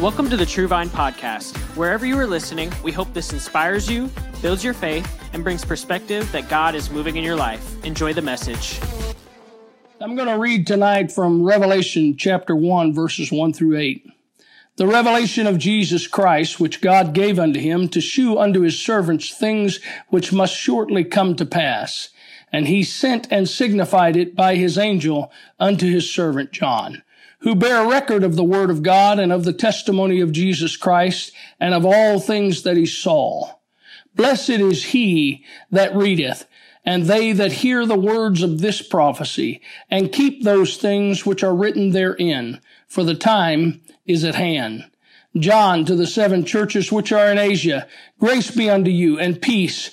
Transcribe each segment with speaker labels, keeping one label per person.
Speaker 1: Welcome to the True Vine Podcast. Wherever you are listening, we hope this inspires you, builds your faith, and brings perspective that God is moving in your life. Enjoy the message.
Speaker 2: I'm going to read tonight from Revelation chapter 1, verses 1 through 8. The revelation of Jesus Christ, which God gave unto him to shew unto his servants things which must shortly come to pass. And he sent and signified it by his angel unto his servant John who bear record of the word of God and of the testimony of Jesus Christ and of all things that he saw. Blessed is he that readeth and they that hear the words of this prophecy and keep those things which are written therein, for the time is at hand. John to the seven churches which are in Asia, grace be unto you and peace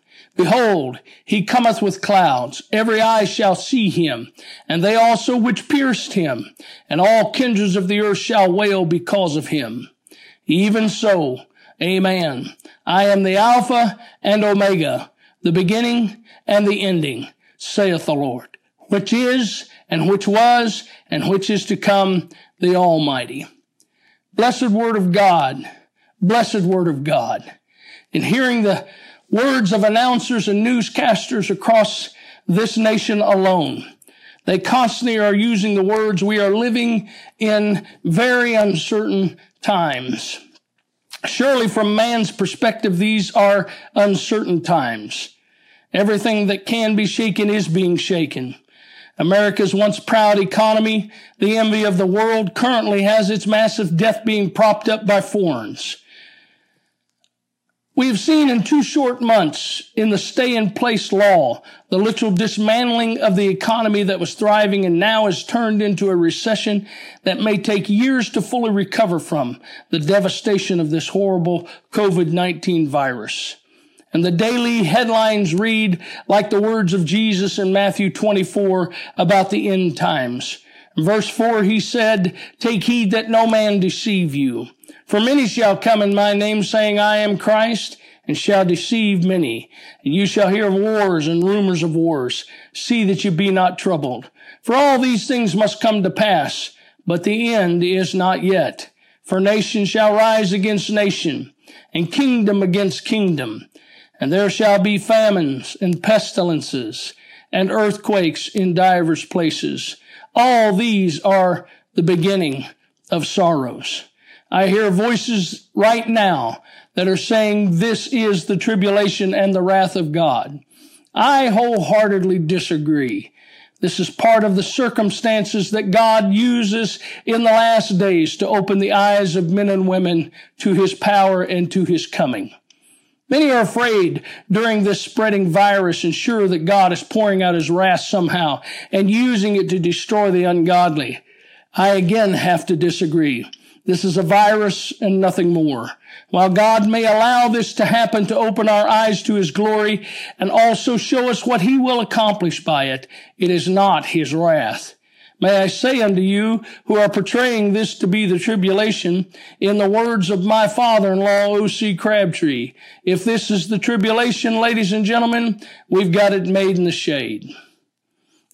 Speaker 2: Behold, he cometh with clouds. Every eye shall see him, and they also which pierced him, and all kindreds of the earth shall wail because of him. Even so, amen. I am the Alpha and Omega, the beginning and the ending, saith the Lord, which is, and which was, and which is to come, the Almighty. Blessed word of God, blessed word of God. In hearing the words of announcers and newscasters across this nation alone. They constantly are using the words, we are living in very uncertain times. Surely from man's perspective, these are uncertain times. Everything that can be shaken is being shaken. America's once proud economy, the envy of the world, currently has its massive debt being propped up by foreigners. We have seen in two short months in the stay in place law, the literal dismantling of the economy that was thriving and now has turned into a recession that may take years to fully recover from the devastation of this horrible COVID-19 virus. And the daily headlines read like the words of Jesus in Matthew 24 about the end times. In verse 4, he said, Take heed that no man deceive you. For many shall come in my name saying, I am Christ, and shall deceive many. And you shall hear of wars and rumors of wars. See that you be not troubled. For all these things must come to pass, but the end is not yet. For nation shall rise against nation, and kingdom against kingdom. And there shall be famines and pestilences, and earthquakes in divers places. All these are the beginning of sorrows. I hear voices right now that are saying this is the tribulation and the wrath of God. I wholeheartedly disagree. This is part of the circumstances that God uses in the last days to open the eyes of men and women to his power and to his coming. Many are afraid during this spreading virus and sure that God is pouring out his wrath somehow and using it to destroy the ungodly. I again have to disagree. This is a virus and nothing more. While God may allow this to happen to open our eyes to his glory and also show us what he will accomplish by it, it is not his wrath. May I say unto you who are portraying this to be the tribulation, in the words of my father-in-law, O.C. Crabtree, if this is the tribulation, ladies and gentlemen, we've got it made in the shade.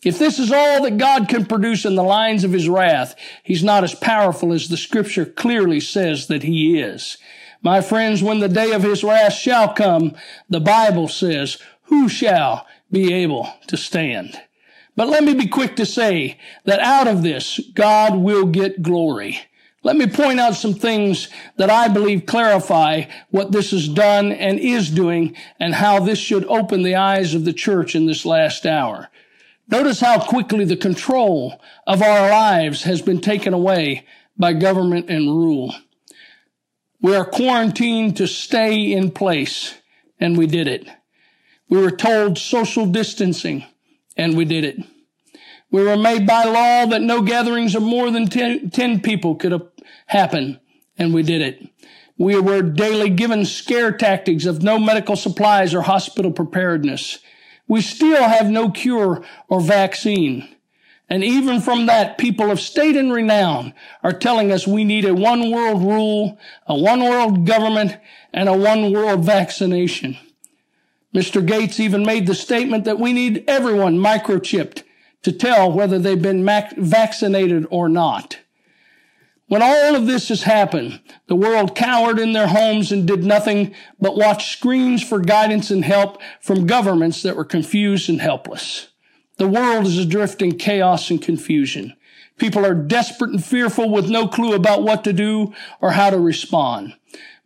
Speaker 2: If this is all that God can produce in the lines of his wrath, he's not as powerful as the scripture clearly says that he is. My friends, when the day of his wrath shall come, the Bible says, who shall be able to stand? But let me be quick to say that out of this, God will get glory. Let me point out some things that I believe clarify what this has done and is doing and how this should open the eyes of the church in this last hour. Notice how quickly the control of our lives has been taken away by government and rule. We are quarantined to stay in place, and we did it. We were told social distancing and we did it. We were made by law that no gatherings of more than 10, 10 people could happen, and we did it. We were daily given scare tactics of no medical supplies or hospital preparedness. We still have no cure or vaccine. And even from that, people of state and renown are telling us we need a one world rule, a one world government, and a one world vaccination. Mr. Gates even made the statement that we need everyone microchipped to tell whether they've been vaccinated or not. When all of this has happened, the world cowered in their homes and did nothing but watch screens for guidance and help from governments that were confused and helpless. The world is adrift in chaos and confusion. People are desperate and fearful with no clue about what to do or how to respond.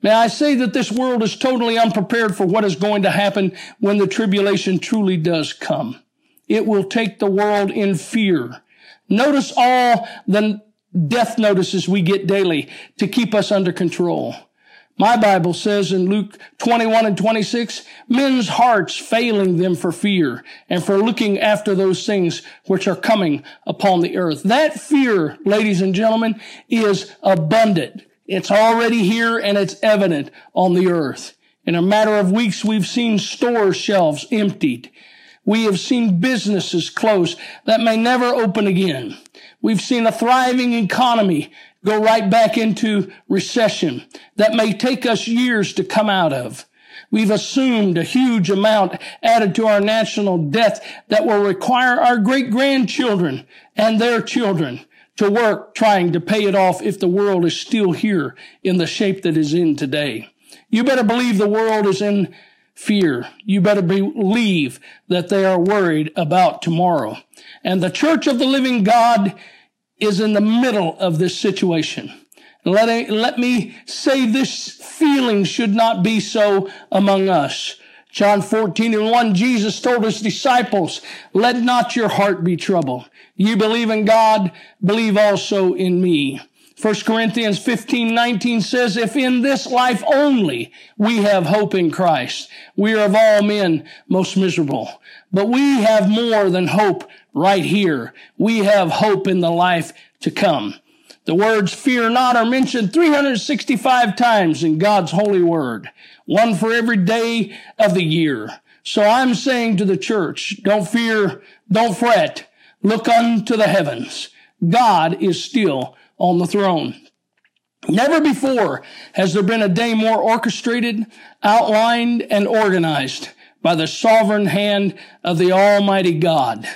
Speaker 2: May I say that this world is totally unprepared for what is going to happen when the tribulation truly does come. It will take the world in fear. Notice all the death notices we get daily to keep us under control. My Bible says in Luke 21 and 26, men's hearts failing them for fear and for looking after those things which are coming upon the earth. That fear, ladies and gentlemen, is abundant. It's already here and it's evident on the earth. In a matter of weeks, we've seen store shelves emptied. We have seen businesses close that may never open again. We've seen a thriving economy go right back into recession that may take us years to come out of. We've assumed a huge amount added to our national debt that will require our great grandchildren and their children to work trying to pay it off if the world is still here in the shape that is in today. You better believe the world is in fear. You better believe that they are worried about tomorrow. And the church of the living God is in the middle of this situation. Let, let me say this feeling should not be so among us. John 14 and 1, Jesus told his disciples, let not your heart be troubled. You believe in God, believe also in me. 1 Corinthians 15, 19 says, if in this life only we have hope in Christ, we are of all men most miserable. But we have more than hope right here. We have hope in the life to come. The words fear not are mentioned 365 times in God's holy word, one for every day of the year. So I'm saying to the church, don't fear, don't fret, look unto the heavens. God is still on the throne. Never before has there been a day more orchestrated, outlined, and organized by the sovereign hand of the Almighty God.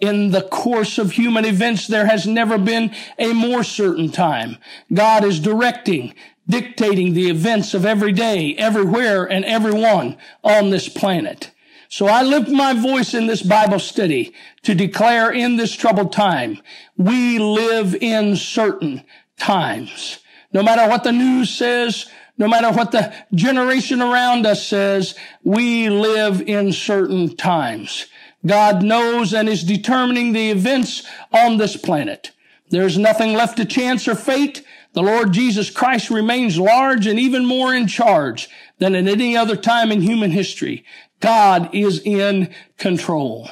Speaker 2: In the course of human events, there has never been a more certain time. God is directing, dictating the events of every day, everywhere, and everyone on this planet. So I lift my voice in this Bible study to declare in this troubled time, we live in certain times. No matter what the news says, no matter what the generation around us says, we live in certain times. God knows and is determining the events on this planet. There's nothing left to chance or fate. The Lord Jesus Christ remains large and even more in charge than at any other time in human history. God is in control.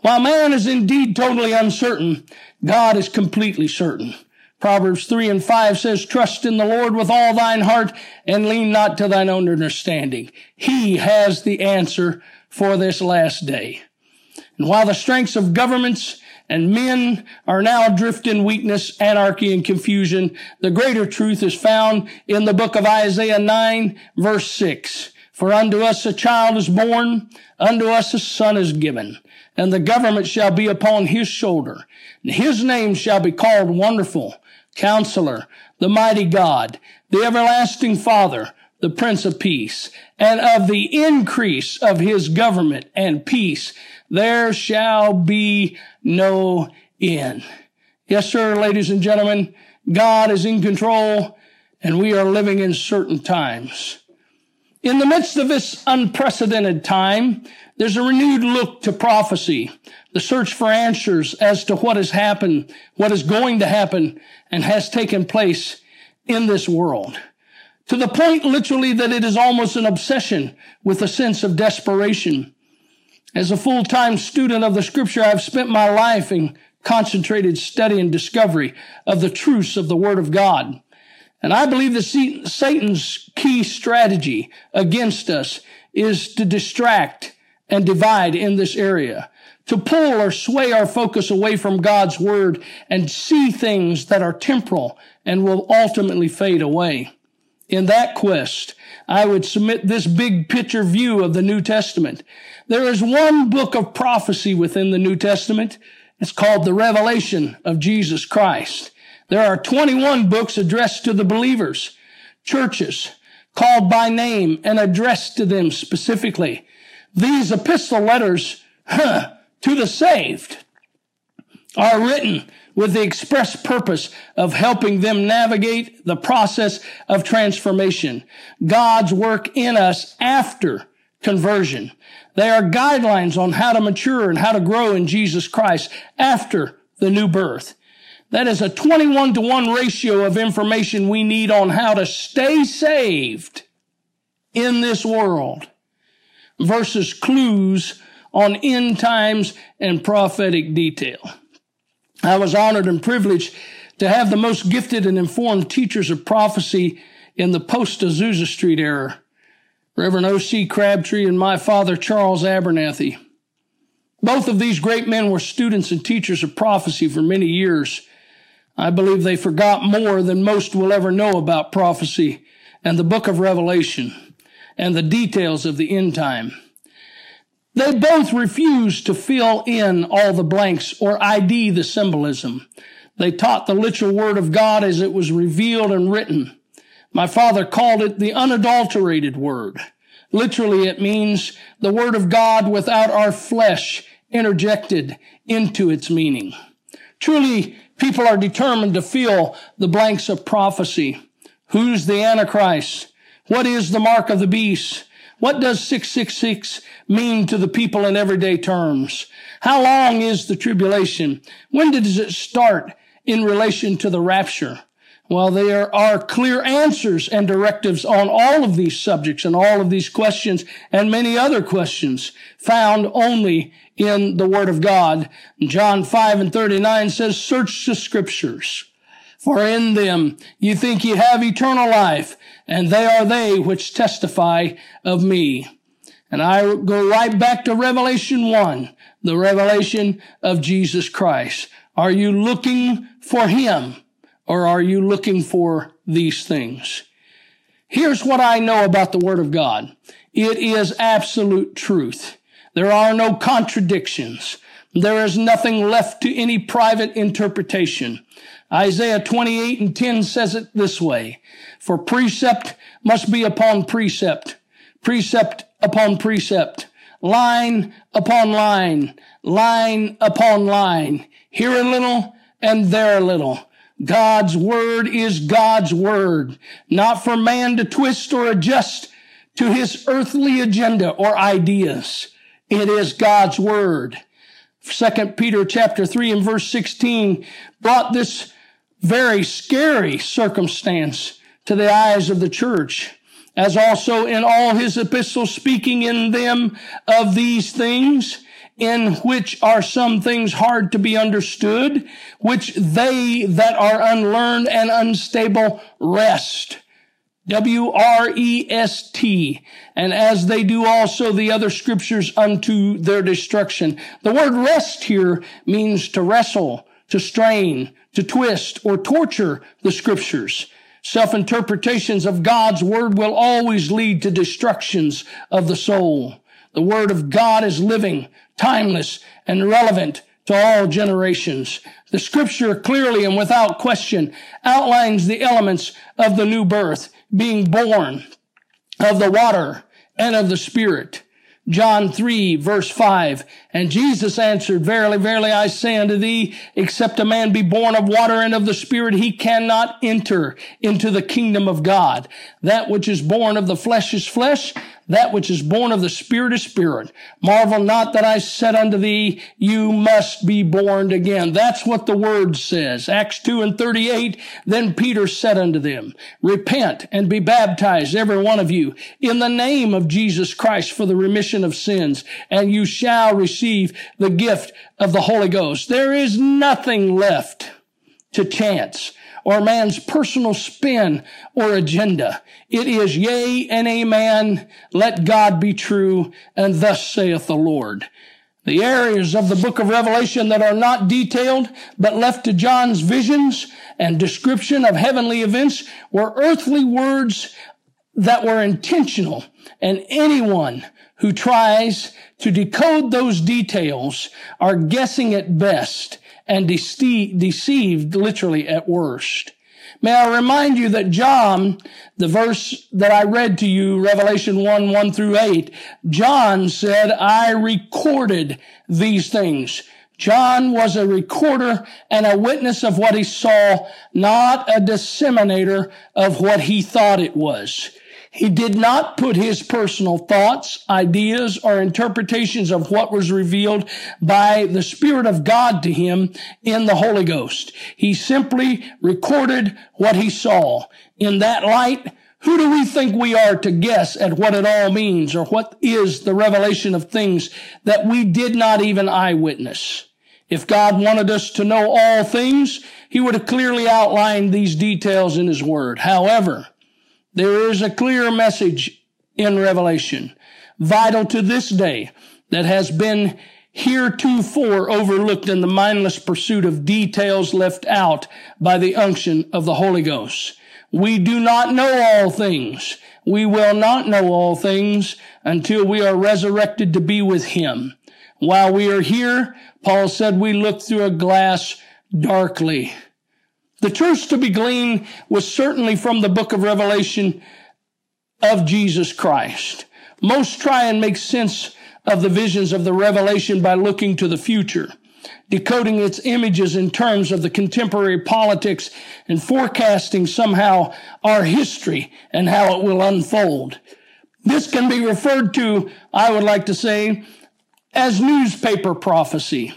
Speaker 2: While man is indeed totally uncertain, God is completely certain. Proverbs 3 and 5 says, Trust in the Lord with all thine heart and lean not to thine own understanding. He has the answer for this last day. And while the strengths of governments and men are now adrift in weakness, anarchy, and confusion, the greater truth is found in the book of Isaiah 9 verse 6. For unto us a child is born, unto us a son is given, and the government shall be upon his shoulder. And his name shall be called Wonderful, Counselor, the Mighty God, the Everlasting Father, the Prince of Peace. And of the increase of his government and peace, there shall be no end. Yes, sir, ladies and gentlemen, God is in control and we are living in certain times. In the midst of this unprecedented time, there's a renewed look to prophecy, the search for answers as to what has happened, what is going to happen, and has taken place in this world. To the point, literally, that it is almost an obsession with a sense of desperation. As a full-time student of the scripture, I've spent my life in concentrated study and discovery of the truths of the Word of God. And I believe that Satan's key strategy against us is to distract and divide in this area, to pull or sway our focus away from God's word and see things that are temporal and will ultimately fade away. In that quest, I would submit this big picture view of the New Testament. There is one book of prophecy within the New Testament. It's called the Revelation of Jesus Christ. There are 21 books addressed to the believers, churches, called by name and addressed to them specifically. These epistle letters huh, to the saved are written with the express purpose of helping them navigate the process of transformation. God's work in us after conversion. They are guidelines on how to mature and how to grow in Jesus Christ after the new birth. That is a 21 to 1 ratio of information we need on how to stay saved in this world versus clues on end times and prophetic detail. I was honored and privileged to have the most gifted and informed teachers of prophecy in the post Azusa Street era, Reverend O.C. Crabtree and my father, Charles Abernathy. Both of these great men were students and teachers of prophecy for many years. I believe they forgot more than most will ever know about prophecy and the book of Revelation and the details of the end time. They both refused to fill in all the blanks or ID the symbolism. They taught the literal word of God as it was revealed and written. My father called it the unadulterated word. Literally, it means the word of God without our flesh interjected into its meaning. Truly, people are determined to fill the blanks of prophecy. Who's the Antichrist? What is the mark of the beast? What does 666 mean to the people in everyday terms? How long is the tribulation? When does it start in relation to the rapture? Well, there are clear answers and directives on all of these subjects and all of these questions and many other questions found only in the Word of God. John 5 and 39 says, search the scriptures, for in them you think you have eternal life, and they are they which testify of me. And I go right back to Revelation 1, the revelation of Jesus Christ. Are you looking for Him or are you looking for these things? Here's what I know about the Word of God. It is absolute truth. There are no contradictions. There is nothing left to any private interpretation. Isaiah 28 and 10 says it this way. For precept must be upon precept, precept upon precept, line upon line, line upon line, here a little and there a little. God's word is God's word, not for man to twist or adjust to his earthly agenda or ideas. It is God's word. Second Peter chapter 3 and verse 16 brought this very scary circumstance to the eyes of the church, as also in all his epistles speaking in them of these things, in which are some things hard to be understood, which they that are unlearned and unstable wrest. W-R-E-S-T. And as they do also the other scriptures unto their destruction. The word wrest here means to wrestle, to strain, to twist, or torture the scriptures. Self-interpretations of God's word will always lead to destructions of the soul. The word of God is living, timeless, and relevant to all generations. The scripture clearly and without question outlines the elements of the new birth, being born of the water and of the spirit. John 3 verse 5. And Jesus answered, Verily, verily, I say unto thee, except a man be born of water and of the Spirit, he cannot enter into the kingdom of God. That which is born of the flesh is flesh, that which is born of the Spirit is spirit. Marvel not that I said unto thee, you must be born again. That's what the word says. Acts 2 and 38. Then Peter said unto them, repent and be baptized, every one of you, in the name of Jesus Christ for the remission of sins, and you shall receive the gift of the Holy Ghost. There is nothing left to chance or man's personal spin or agenda. It is yea and amen. Let God be true. And thus saith the Lord. The areas of the book of Revelation that are not detailed, but left to John's visions and description of heavenly events were earthly words that were intentional. And anyone who tries to decode those details are guessing at best and dece- deceived literally at worst. May I remind you that John, the verse that I read to you, Revelation 1, 1 through 8, John said, I recorded these things. John was a recorder and a witness of what he saw, not a disseminator of what he thought it was. He did not put his personal thoughts, ideas, or interpretations of what was revealed by the Spirit of God to him in the Holy Ghost. He simply recorded what he saw. In that light, who do we think we are to guess at what it all means or what is the revelation of things that we did not even eyewitness? If God wanted us to know all things, He would have clearly outlined these details in His Word. However, there is a clear message in Revelation, vital to this day, that has been heretofore overlooked in the mindless pursuit of details left out by the unction of the Holy Ghost. We do not know all things. We will not know all things until we are resurrected to be with Him. While we are here, Paul said we look through a glass darkly. The truth to be gleaned was certainly from the book of Revelation of Jesus Christ. Most try and make sense of the visions of the revelation by looking to the future, decoding its images in terms of the contemporary politics and forecasting somehow our history and how it will unfold. This can be referred to, I would like to say, as newspaper prophecy.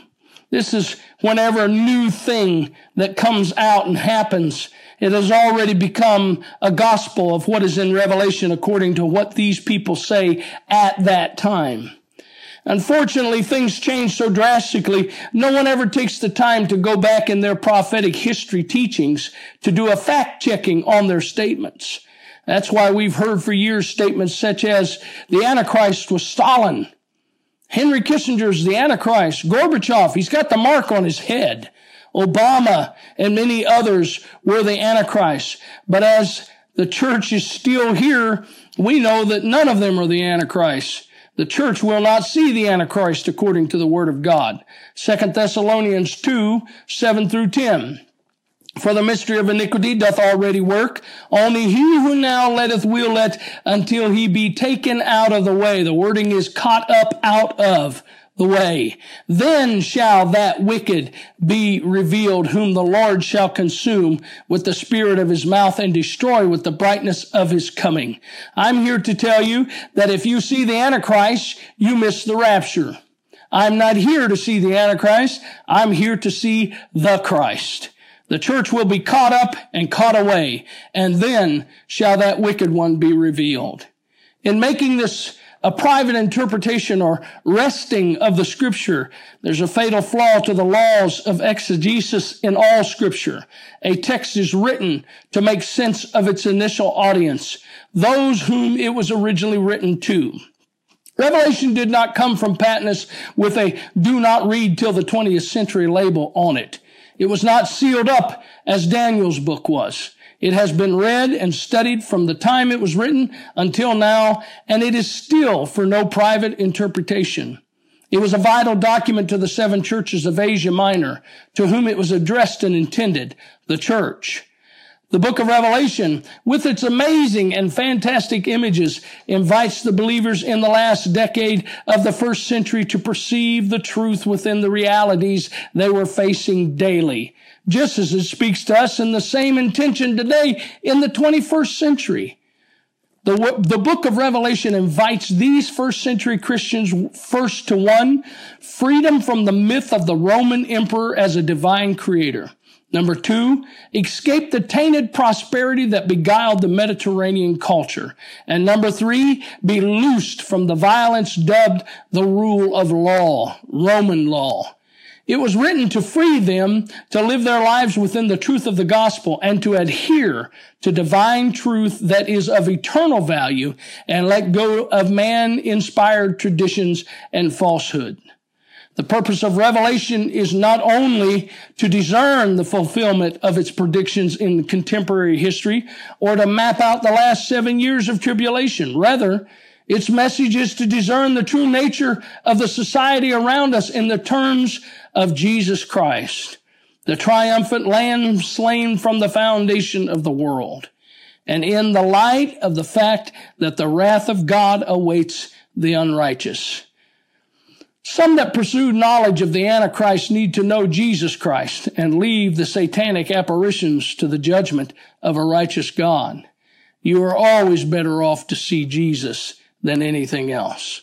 Speaker 2: This is whenever a new thing that comes out and happens, it has already become a gospel of what is in Revelation according to what these people say at that time. Unfortunately, things change so drastically, no one ever takes the time to go back in their prophetic history teachings to do a fact checking on their statements. That's why we've heard for years statements such as the Antichrist was Stalin Henry Kissinger's the Antichrist. Gorbachev, he's got the mark on his head. Obama and many others were the Antichrist. But as the church is still here, we know that none of them are the Antichrist. The church will not see the Antichrist according to the word of God. Second Thessalonians 2, 7 through 10. For the mystery of iniquity doth already work. Only he who now letteth will let until he be taken out of the way. The wording is caught up out of the way. Then shall that wicked be revealed whom the Lord shall consume with the spirit of his mouth and destroy with the brightness of his coming. I'm here to tell you that if you see the Antichrist, you miss the rapture. I'm not here to see the Antichrist. I'm here to see the Christ. The church will be caught up and caught away, and then shall that wicked one be revealed. In making this a private interpretation or wresting of the scripture, there's a fatal flaw to the laws of exegesis in all scripture. A text is written to make sense of its initial audience, those whom it was originally written to. Revelation did not come from Patmos with a do not read till the 20th century label on it. It was not sealed up as Daniel's book was. It has been read and studied from the time it was written until now, and it is still for no private interpretation. It was a vital document to the seven churches of Asia Minor, to whom it was addressed and intended, the church. The book of Revelation, with its amazing and fantastic images, invites the believers in the last decade of the first century to perceive the truth within the realities they were facing daily, just as it speaks to us in the same intention today in the 21st century. The, the book of Revelation invites these first century Christians first to one, freedom from the myth of the Roman emperor as a divine creator. Number two, escape the tainted prosperity that beguiled the Mediterranean culture. And number three, be loosed from the violence dubbed the rule of law, Roman law. It was written to free them to live their lives within the truth of the gospel and to adhere to divine truth that is of eternal value and let go of man inspired traditions and falsehood. The purpose of Revelation is not only to discern the fulfillment of its predictions in contemporary history or to map out the last seven years of tribulation. Rather, its message is to discern the true nature of the society around us in the terms of Jesus Christ, the triumphant lamb slain from the foundation of the world, and in the light of the fact that the wrath of God awaits the unrighteous. Some that pursue knowledge of the Antichrist need to know Jesus Christ and leave the satanic apparitions to the judgment of a righteous God. You are always better off to see Jesus than anything else.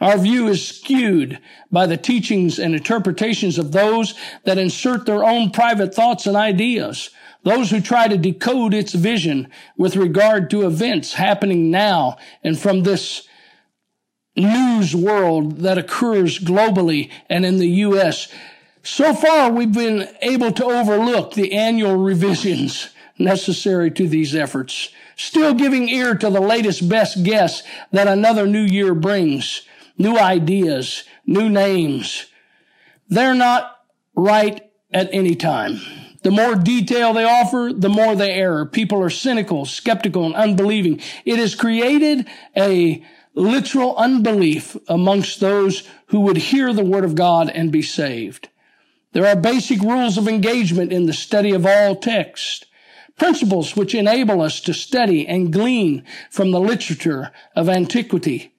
Speaker 2: Our view is skewed by the teachings and interpretations of those that insert their own private thoughts and ideas, those who try to decode its vision with regard to events happening now and from this news world that occurs globally and in the U.S. So far, we've been able to overlook the annual revisions necessary to these efforts, still giving ear to the latest best guess that another new year brings, new ideas, new names. They're not right at any time. The more detail they offer, the more they err. People are cynical, skeptical, and unbelieving. It has created a literal unbelief amongst those who would hear the word of God and be saved. There are basic rules of engagement in the study of all text, principles which enable us to study and glean from the literature of antiquity.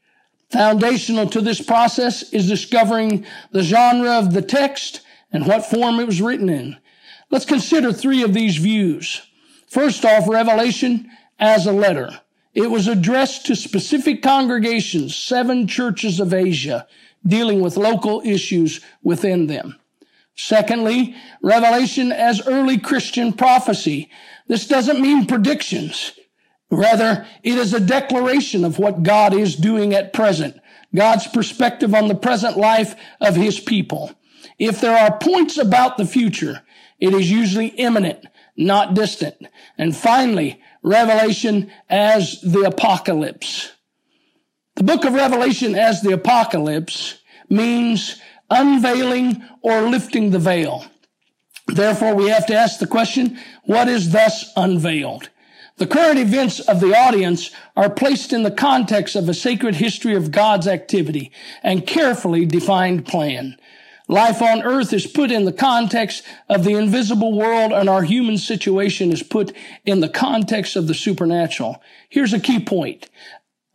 Speaker 2: Foundational to this process is discovering the genre of the text and what form it was written in. Let's consider three of these views. First off, Revelation as a letter. It was addressed to specific congregations, seven churches of Asia, dealing with local issues within them. Secondly, Revelation as early Christian prophecy. This doesn't mean predictions. Rather, it is a declaration of what God is doing at present, God's perspective on the present life of his people. If there are points about the future, it is usually imminent, not distant. And finally, Revelation as the apocalypse. The book of Revelation as the apocalypse means unveiling or lifting the veil. Therefore, we have to ask the question, what is thus unveiled? The current events of the audience are placed in the context of a sacred history of God's activity and carefully defined plan. Life on earth is put in the context of the invisible world and our human situation is put in the context of the supernatural. Here's a key point.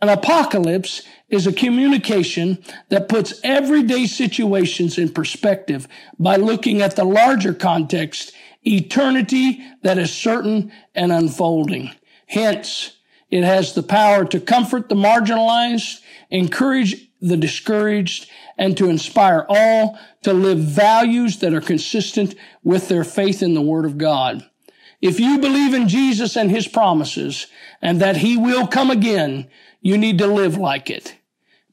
Speaker 2: An apocalypse is a communication that puts everyday situations in perspective by looking at the larger context, eternity that is certain and unfolding. Hence, it has the power to comfort the marginalized, encourage the discouraged, and to inspire all to live values that are consistent with their faith in the Word of God. If you believe in Jesus and His promises and that He will come again, you need to live like it.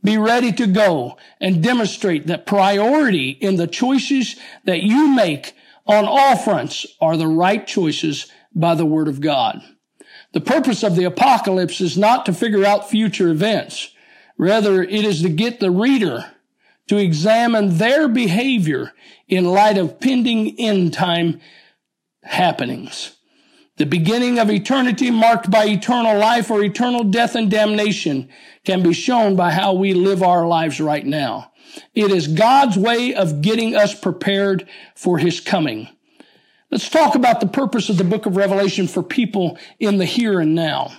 Speaker 2: Be ready to go and demonstrate that priority in the choices that you make on all fronts are the right choices by the Word of God. The purpose of the apocalypse is not to figure out future events. Rather, it is to get the reader to examine their behavior in light of pending end time happenings. The beginning of eternity marked by eternal life or eternal death and damnation can be shown by how we live our lives right now. It is God's way of getting us prepared for his coming. Let's talk about the purpose of the book of Revelation for people in the here and now.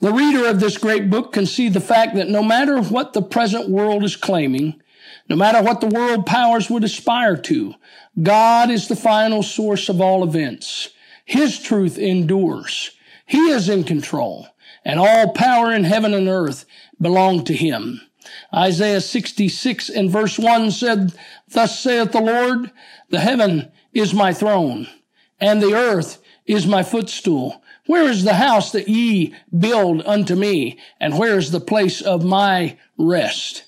Speaker 2: The reader of this great book can see the fact that no matter what the present world is claiming, no matter what the world powers would aspire to, God is the final source of all events. His truth endures. He is in control, and all power in heaven and earth belong to him. Isaiah 66 and verse 1 said, Thus saith the Lord, the heaven is my throne, and the earth is my footstool. Where is the house that ye build unto me? And where is the place of my rest?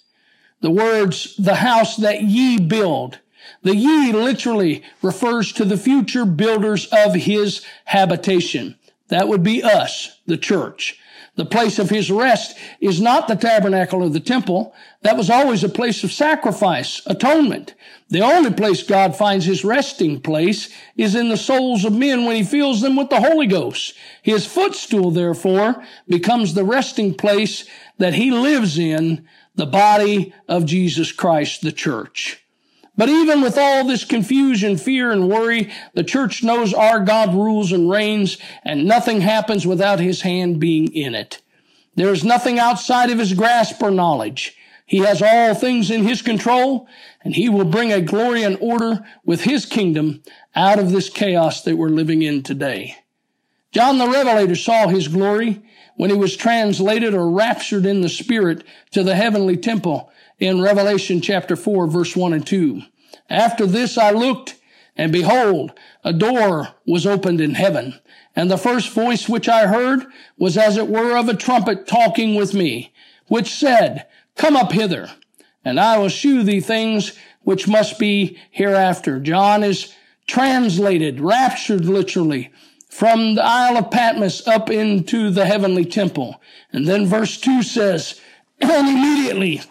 Speaker 2: The words, the house that ye build, The ye literally refers to the future builders of his habitation. That would be us, the church. The place of his rest is not the tabernacle or the temple. That was always a place of sacrifice, atonement. The only place God finds his resting place is in the souls of men when he fills them with the Holy Ghost. His footstool, therefore, becomes the resting place that he lives in, the body of Jesus Christ, the church. But even with all this confusion, fear, and worry, the church knows our God rules and reigns, and nothing happens without his hand being in it. There is nothing outside of his grasp or knowledge. He has all things in his control, and he will bring a glory and order with his kingdom out of this chaos that we're living in today. John the Revelator saw his glory when he was translated or raptured in the spirit to the heavenly temple in Revelation chapter 4, verse 1 and 2. After this I looked, and behold, a door was opened in heaven. And the first voice which I heard was as it were of a trumpet talking with me, which said, Come up hither, and I will shew thee things which must be hereafter. John is translated, raptured literally, from the Isle of Patmos up into the heavenly temple. And then verse 2 says, And immediately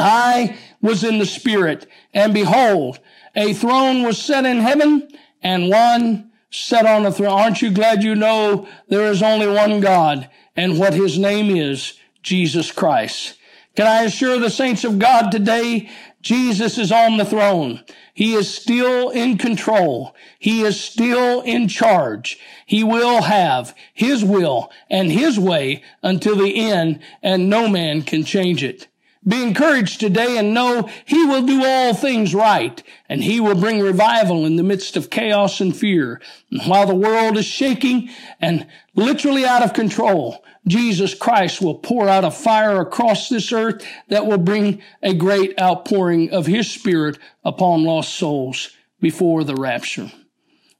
Speaker 2: I was in the Spirit, and behold, a throne was set in heaven, and one sat on the throne. Aren't you glad you know there is only one God, and what his name is? Jesus Christ. Can I assure the saints of God today, Jesus is on the throne. He is still in control. He is still in charge. He will have His will and His way until the end, and no man can change it. Be encouraged today and know He will do all things right and He will bring revival in the midst of chaos and fear. And while the world is shaking and literally out of control, Jesus Christ will pour out a fire across this earth that will bring a great outpouring of His Spirit upon lost souls before the rapture.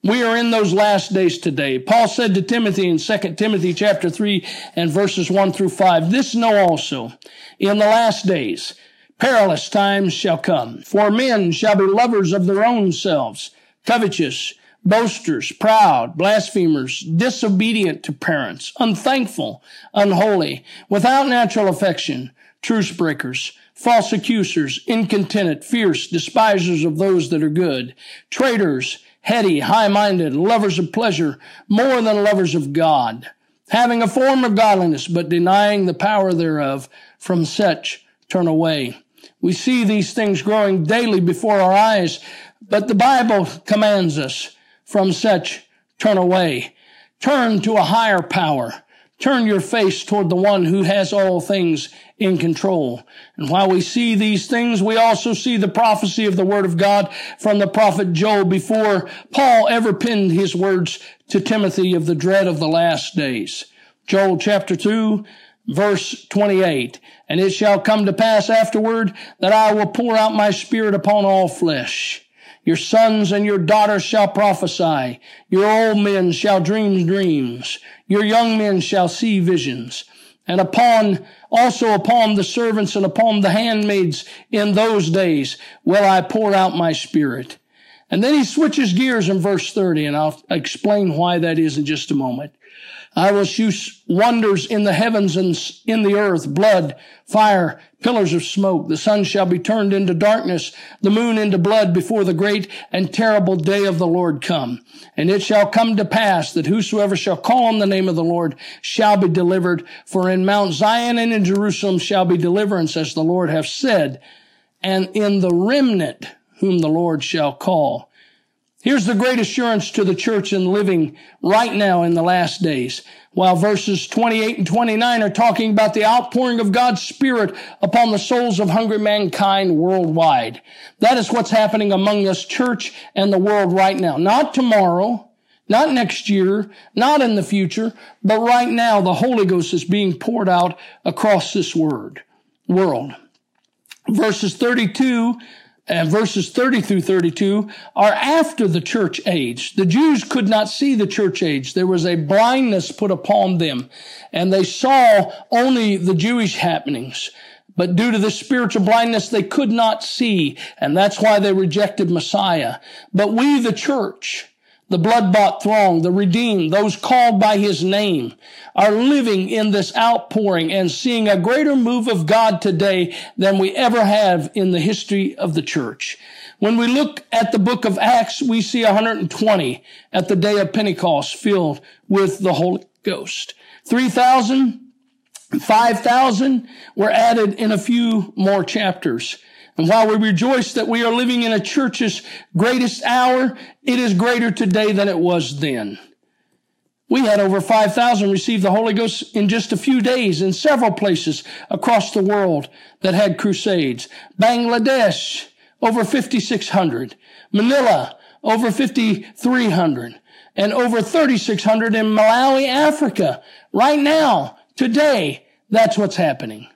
Speaker 2: We are in those last days today. Paul said to Timothy in 2 Timothy chapter 3 and verses 1 through 5, This know also, in the last days, perilous times shall come. For men shall be lovers of their own selves, covetous, boasters, proud, blasphemers, disobedient to parents, unthankful, unholy, without natural affection, truce breakers, false accusers, incontinent, fierce, despisers of those that are good, traitors, heady, high-minded, lovers of pleasure, more than lovers of God, having a form of godliness, but denying the power thereof, from such turn away. We see these things growing daily before our eyes, but the Bible commands us from such turn away. Turn to a higher power. Turn your face toward the one who has all things in control. And while we see these things, we also see the prophecy of the word of God from the prophet Joel before Paul ever penned his words to Timothy of the dread of the last days. Joel chapter 2, verse 28. And it shall come to pass afterward that I will pour out my spirit upon all flesh. Your sons and your daughters shall prophesy. Your old men shall dream dreams. Your young men shall see visions. And upon, also upon the servants and upon the handmaids in those days will I pour out my spirit. And then he switches gears in verse 30, and I'll explain why that is in just a moment. I will shew wonders in the heavens and in the earth, blood, fire, pillars of smoke. The sun shall be turned into darkness, the moon into blood before the great and terrible day of the Lord come. And it shall come to pass that whosoever shall call on the name of the Lord shall be delivered. For in Mount Zion and in Jerusalem shall be deliverance, as the Lord hath said, and in the remnant whom the Lord shall call. Here's the great assurance to the church in living right now in the last days. While verses 28 and 29 are talking about the outpouring of God's Spirit upon the souls of hungry mankind worldwide. That is what's happening among us, church and the world right now. Not tomorrow, not next year, not in the future, but right now the Holy Ghost is being poured out across this word, world. Verses 32 and verses 30 through 32 are after the church age. The Jews could not see the church age. There was a blindness put upon them and they saw only the Jewish happenings. But due to this spiritual blindness, they could not see, and that's why they rejected Messiah. But we, the church, the blood-bought throng, the redeemed, those called by his name, are living in this outpouring and seeing a greater move of God today than we ever have in the history of the church. When we look at the book of Acts, we see 120 at the day of Pentecost filled with the Holy Ghost. 3,000, 5,000 were added in a few more chapters. And while we rejoice that we are living in a church's greatest hour, it is greater today than it was then. We had over 5,000 receive the Holy Ghost in just a few days in several places across the world that had crusades. Bangladesh, over 5,600. Manila, over 5,300. And over 3,600 in Malawi, Africa. Right now, today, that's what's happening.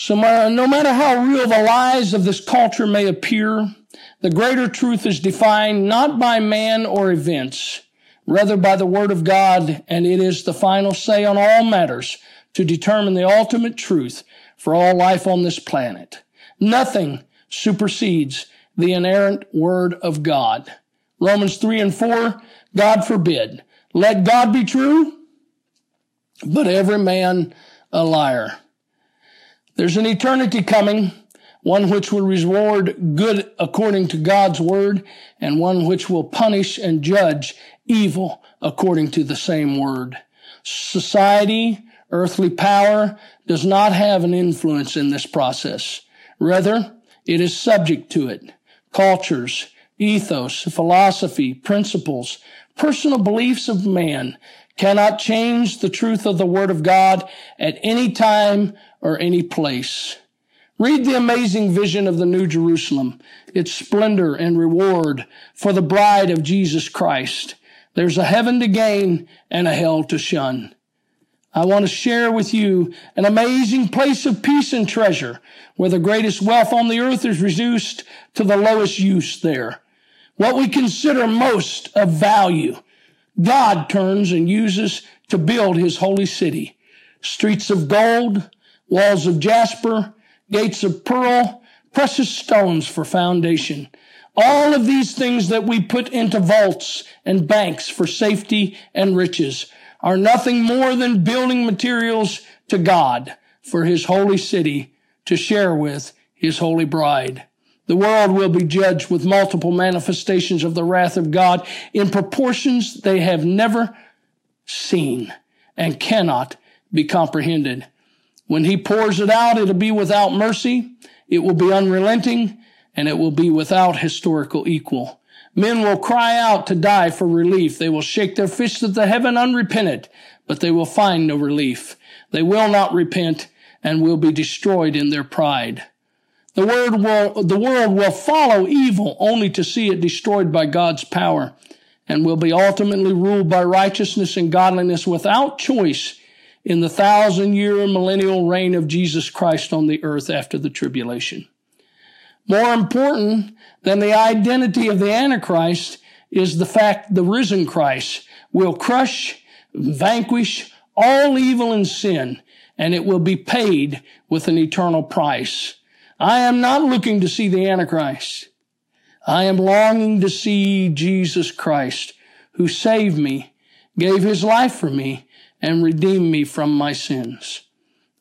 Speaker 2: So no matter how real the lies of this culture may appear, the greater truth is defined not by man or events, rather by the word of God, and it is the final say on all matters to determine the ultimate truth for all life on this planet. Nothing supersedes the inerrant word of God. Romans 3 and 4, God forbid. Let God be true, but every man a liar. There's an eternity coming, one which will reward good according to God's word, and one which will punish and judge evil according to the same word. Society, earthly power does not have an influence in this process. Rather, it is subject to it. Cultures, ethos, philosophy, principles, personal beliefs of man cannot change the truth of the Word of God at any time or any place. Read the amazing vision of the New Jerusalem, its splendor and reward for the bride of Jesus Christ. There's a heaven to gain and a hell to shun. I want to share with you an amazing place of peace and treasure where the greatest wealth on the earth is reduced to the lowest use there. What we consider most of value, God turns and uses to build his holy city. Streets of gold, walls of jasper, gates of pearl, precious stones for foundation. All of these things that we put into vaults and banks for safety and riches are nothing more than building materials to God for his holy city to share with his holy bride. The world will be judged with multiple manifestations of the wrath of God in proportions they have never seen and cannot be comprehended. When he pours it out, it'll be without mercy, it will be unrelenting, and it will be without historical equal. Men will cry out to die for relief. They will shake their fists at the heaven unrepentant, but they will find no relief. They will not repent and will be destroyed in their pride. The word will, the world will follow evil only to see it destroyed by God's power and will be ultimately ruled by righteousness and godliness without choice in the thousand year millennial reign of Jesus Christ on the earth after the tribulation. More important than the identity of the Antichrist is the fact the risen Christ will crush, vanquish all evil and sin, and it will be paid with an eternal price. I am not looking to see the Antichrist. I am longing to see Jesus Christ, who saved me, gave his life for me, and redeemed me from my sins.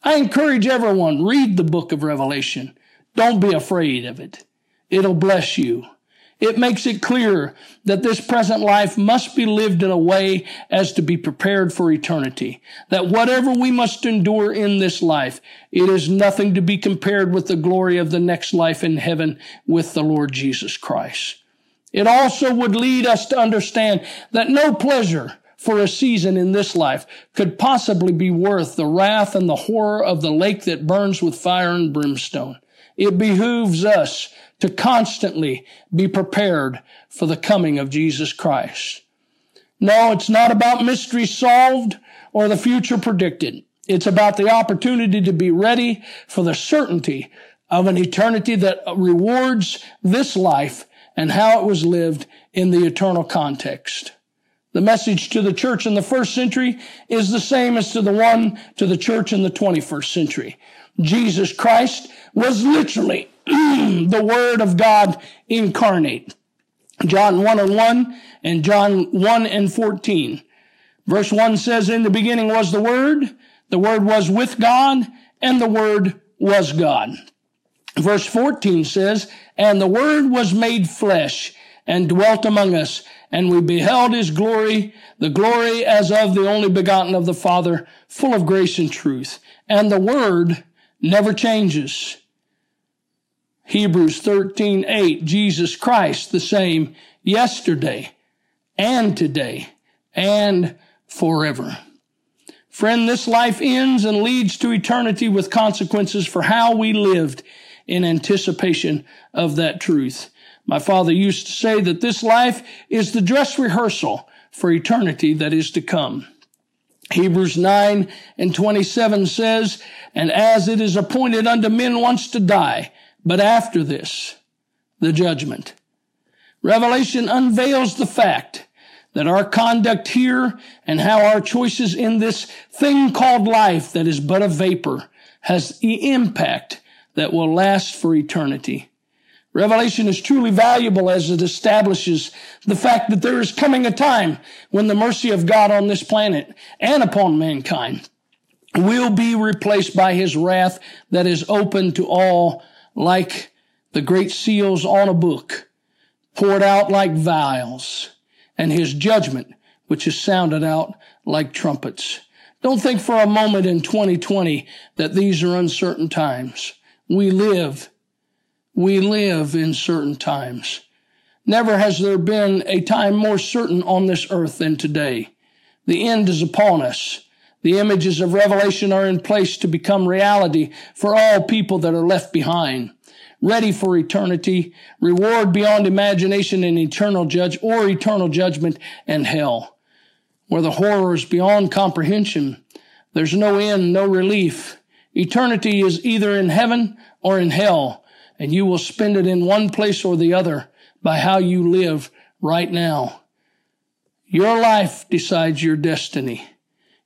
Speaker 2: I encourage everyone, read the book of Revelation. Don't be afraid of it. It'll bless you. It makes it clear that this present life must be lived in a way as to be prepared for eternity. That whatever we must endure in this life, it is nothing to be compared with the glory of the next life in heaven with the Lord Jesus Christ. It also would lead us to understand that no pleasure, for a season in this life could possibly be worth the wrath and the horror of the lake that burns with fire and brimstone. It behooves us to constantly be prepared for the coming of Jesus Christ. No, it's not about mystery solved or the future predicted. It's about the opportunity to be ready for the certainty of an eternity that rewards this life and how it was lived in the eternal context. The message to the church in the first century is the same as to the one to the church in the 21st century. Jesus Christ was literally the Word of God incarnate. John 1 and 1 and John 1 and 14. Verse 1 says, In the beginning was the Word, the Word was with God, and the Word was God. Verse 14 says, And the Word was made flesh and dwelt among us, and we beheld his glory, the glory as of the only begotten of the Father, full of grace and truth. And the Word never changes. Hebrews 13, 8, Jesus Christ the same yesterday and today and forever. Friend, this life ends and leads to eternity with consequences for how we lived in anticipation of that truth. My father used to say that this life is the dress rehearsal for eternity that is to come. Hebrews 9 and 27 says, And as it is appointed unto men once to die, but after this, the judgment. Revelation unveils the fact that our conduct here and how our choices in this thing called life that is but a vapor has the impact that will last for eternity. Revelation is truly valuable as it establishes the fact that there is coming a time when the mercy of God on this planet and upon mankind will be replaced by his wrath that is open to all like the great seals on a book, poured out like vials, and his judgment, which is sounded out like trumpets. Don't think for a moment in 2020 that these are uncertain times. We live, we live in certain times. Never has there been a time more certain on this earth than today. The end is upon us. The images of Revelation are in place to become reality for all people that are left behind, ready for eternity, reward beyond imagination and eternal judge or eternal judgment and hell, where the horrors beyond comprehension. There's no end, no relief. Eternity is either in heaven or in hell, and you will spend it in one place or the other by how you live right now. Your life decides your destiny.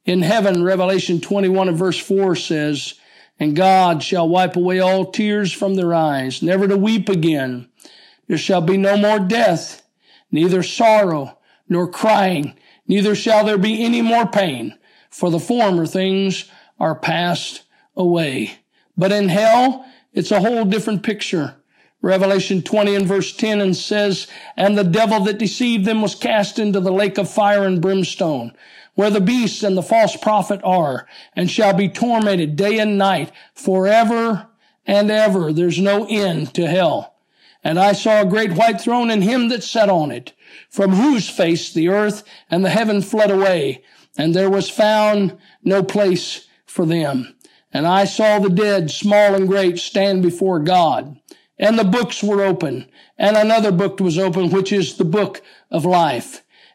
Speaker 2: In heaven, Revelation 21 and verse 4 says, And God shall wipe away all tears from their eyes, never to weep again. There shall be no more death, neither sorrow, nor crying, neither shall there be any more pain, for the former things are passed away. But in hell, it's a whole different picture. Revelation 20 and verse 10 and says, And the devil that deceived them was cast into the lake of fire and brimstone, where the beast and the false prophet are, and shall be tormented day and night forever and ever. There's no end to hell. And I saw a great white throne and him that sat on it, from whose face the earth and the heaven fled away, and there was found no place for them. And I saw the dead, small and great, stand before God. And the books were open, and another book was open, which is the book of life.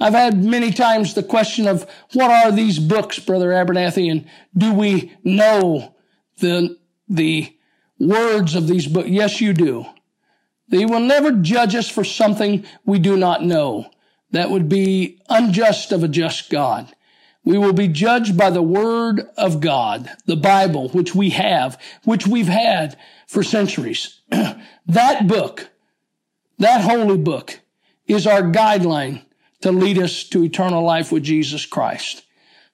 Speaker 2: I've had many times the question of what are these books, Brother Abernathy, and do we know the, the words of these books? Yes, you do. They will never judge us for something we do not know. That would be unjust of a just God. We will be judged by the word of God, the Bible, which we have, which we've had for centuries. that book, that holy book is our guideline to lead us to eternal life with Jesus Christ.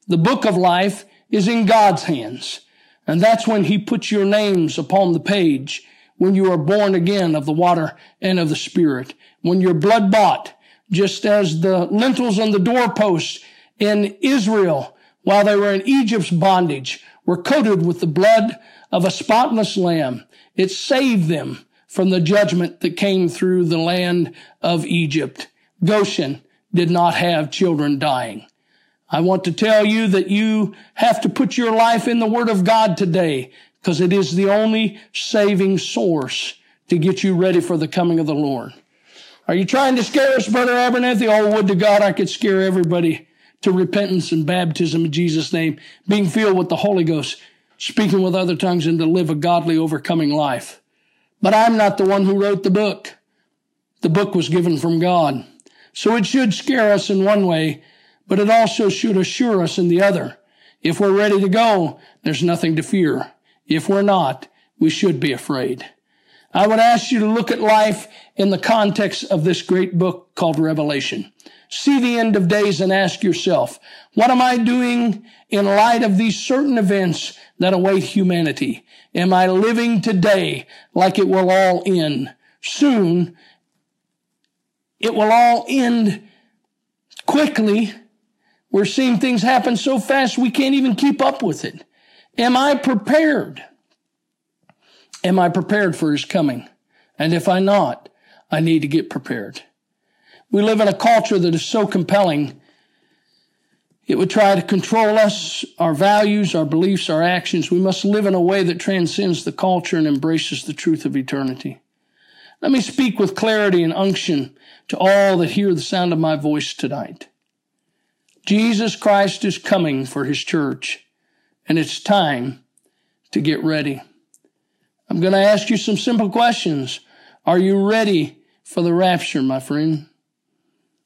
Speaker 2: The book of life is in God's hands. And that's when he puts your names upon the page when you are born again of the water and of the spirit. When you're blood bought, just as the lintels on the doorposts in Israel while they were in Egypt's bondage were coated with the blood of a spotless lamb. It saved them from the judgment that came through the land of Egypt. Goshen did not have children dying. I want to tell you that you have to put your life in the Word of God today because it is the only saving source to get you ready for the coming of the Lord. Are you trying to scare us, Brother Abernathy? Oh, would to God I could scare everybody to repentance and baptism in Jesus' name, being filled with the Holy Ghost, speaking with other tongues, and to live a godly, overcoming life. But I'm not the one who wrote the book. The book was given from God. So it should scare us in one way, but it also should assure us in the other. If we're ready to go, there's nothing to fear. If we're not, we should be afraid. I would ask you to look at life in the context of this great book called Revelation. See the end of days and ask yourself, what am I doing in light of these certain events that await humanity? Am I living today like it will all end? Soon, it will all end quickly. We're seeing things happen so fast we can't even keep up with it. Am I prepared? Am I prepared for his coming? And if I'm not, I need to get prepared. We live in a culture that is so compelling. It would try to control us, our values, our beliefs, our actions. We must live in a way that transcends the culture and embraces the truth of eternity. Let me speak with clarity and unction to all that hear the sound of my voice tonight. Jesus Christ is coming for his church, and it's time to get ready. I'm going to ask you some simple questions. Are you ready for the rapture, my friend?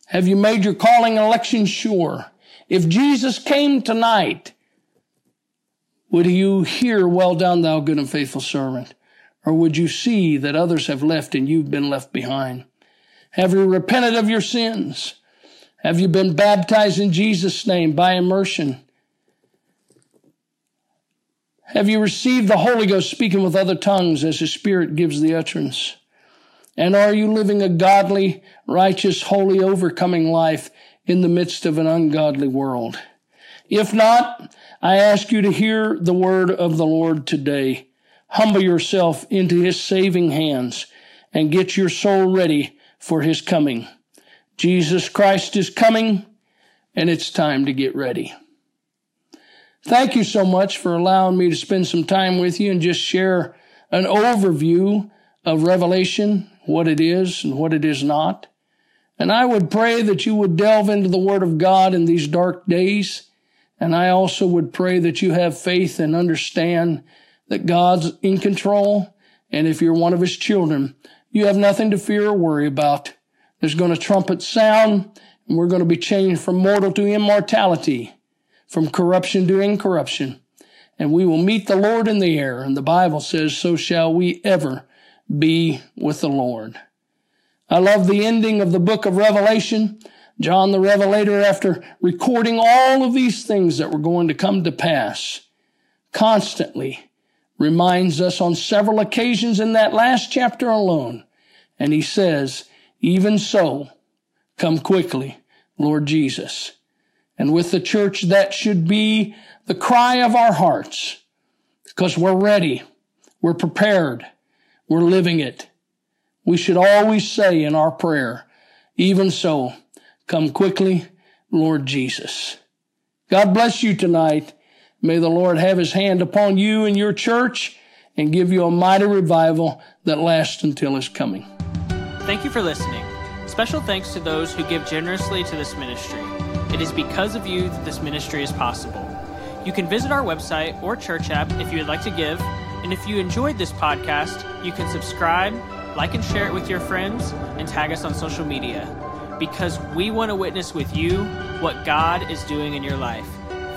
Speaker 2: Have you made your calling election sure? If Jesus came tonight, would you hear, well done, thou good and faithful servant? Or would you see that others have left and you've been left behind? Have you repented of your sins? Have you been baptized in Jesus' name by immersion? Have you received the Holy Ghost speaking with other tongues as His Spirit gives the utterance? And are you living a godly, righteous, holy, overcoming life in the midst of an ungodly world? If not, I ask you to hear the word of the Lord today. Humble yourself into His saving hands and get your soul ready for His coming. Jesus Christ is coming and it's time to get ready. Thank you so much for allowing me to spend some time with you and just share an overview of Revelation, what it is and what it is not. And I would pray that you would delve into the Word of God in these dark days. And I also would pray that you have faith and understand that God's in control. And if you're one of His children, you have nothing to fear or worry about. There's going to trumpet sound and we're going to be changed from mortal to immortality from corruption to incorruption. And we will meet the Lord in the air. And the Bible says, so shall we ever be with the Lord. I love the ending of the book of Revelation. John the Revelator, after recording all of these things that were going to come to pass, constantly reminds us on several occasions in that last chapter alone. And he says, even so, come quickly, Lord Jesus. And with the church, that should be the cry of our hearts because we're ready. We're prepared. We're living it. We should always say in our prayer, even so, come quickly, Lord Jesus. God bless you tonight. May the Lord have his hand upon you and your church and give you a mighty revival that lasts until his coming.
Speaker 1: Thank you for listening. Special thanks to those who give generously to this ministry. It is because of you that this ministry is possible. You can visit our website or church app if you would like to give. And if you enjoyed this podcast, you can subscribe, like and share it with your friends, and tag us on social media. Because we want to witness with you what God is doing in your life.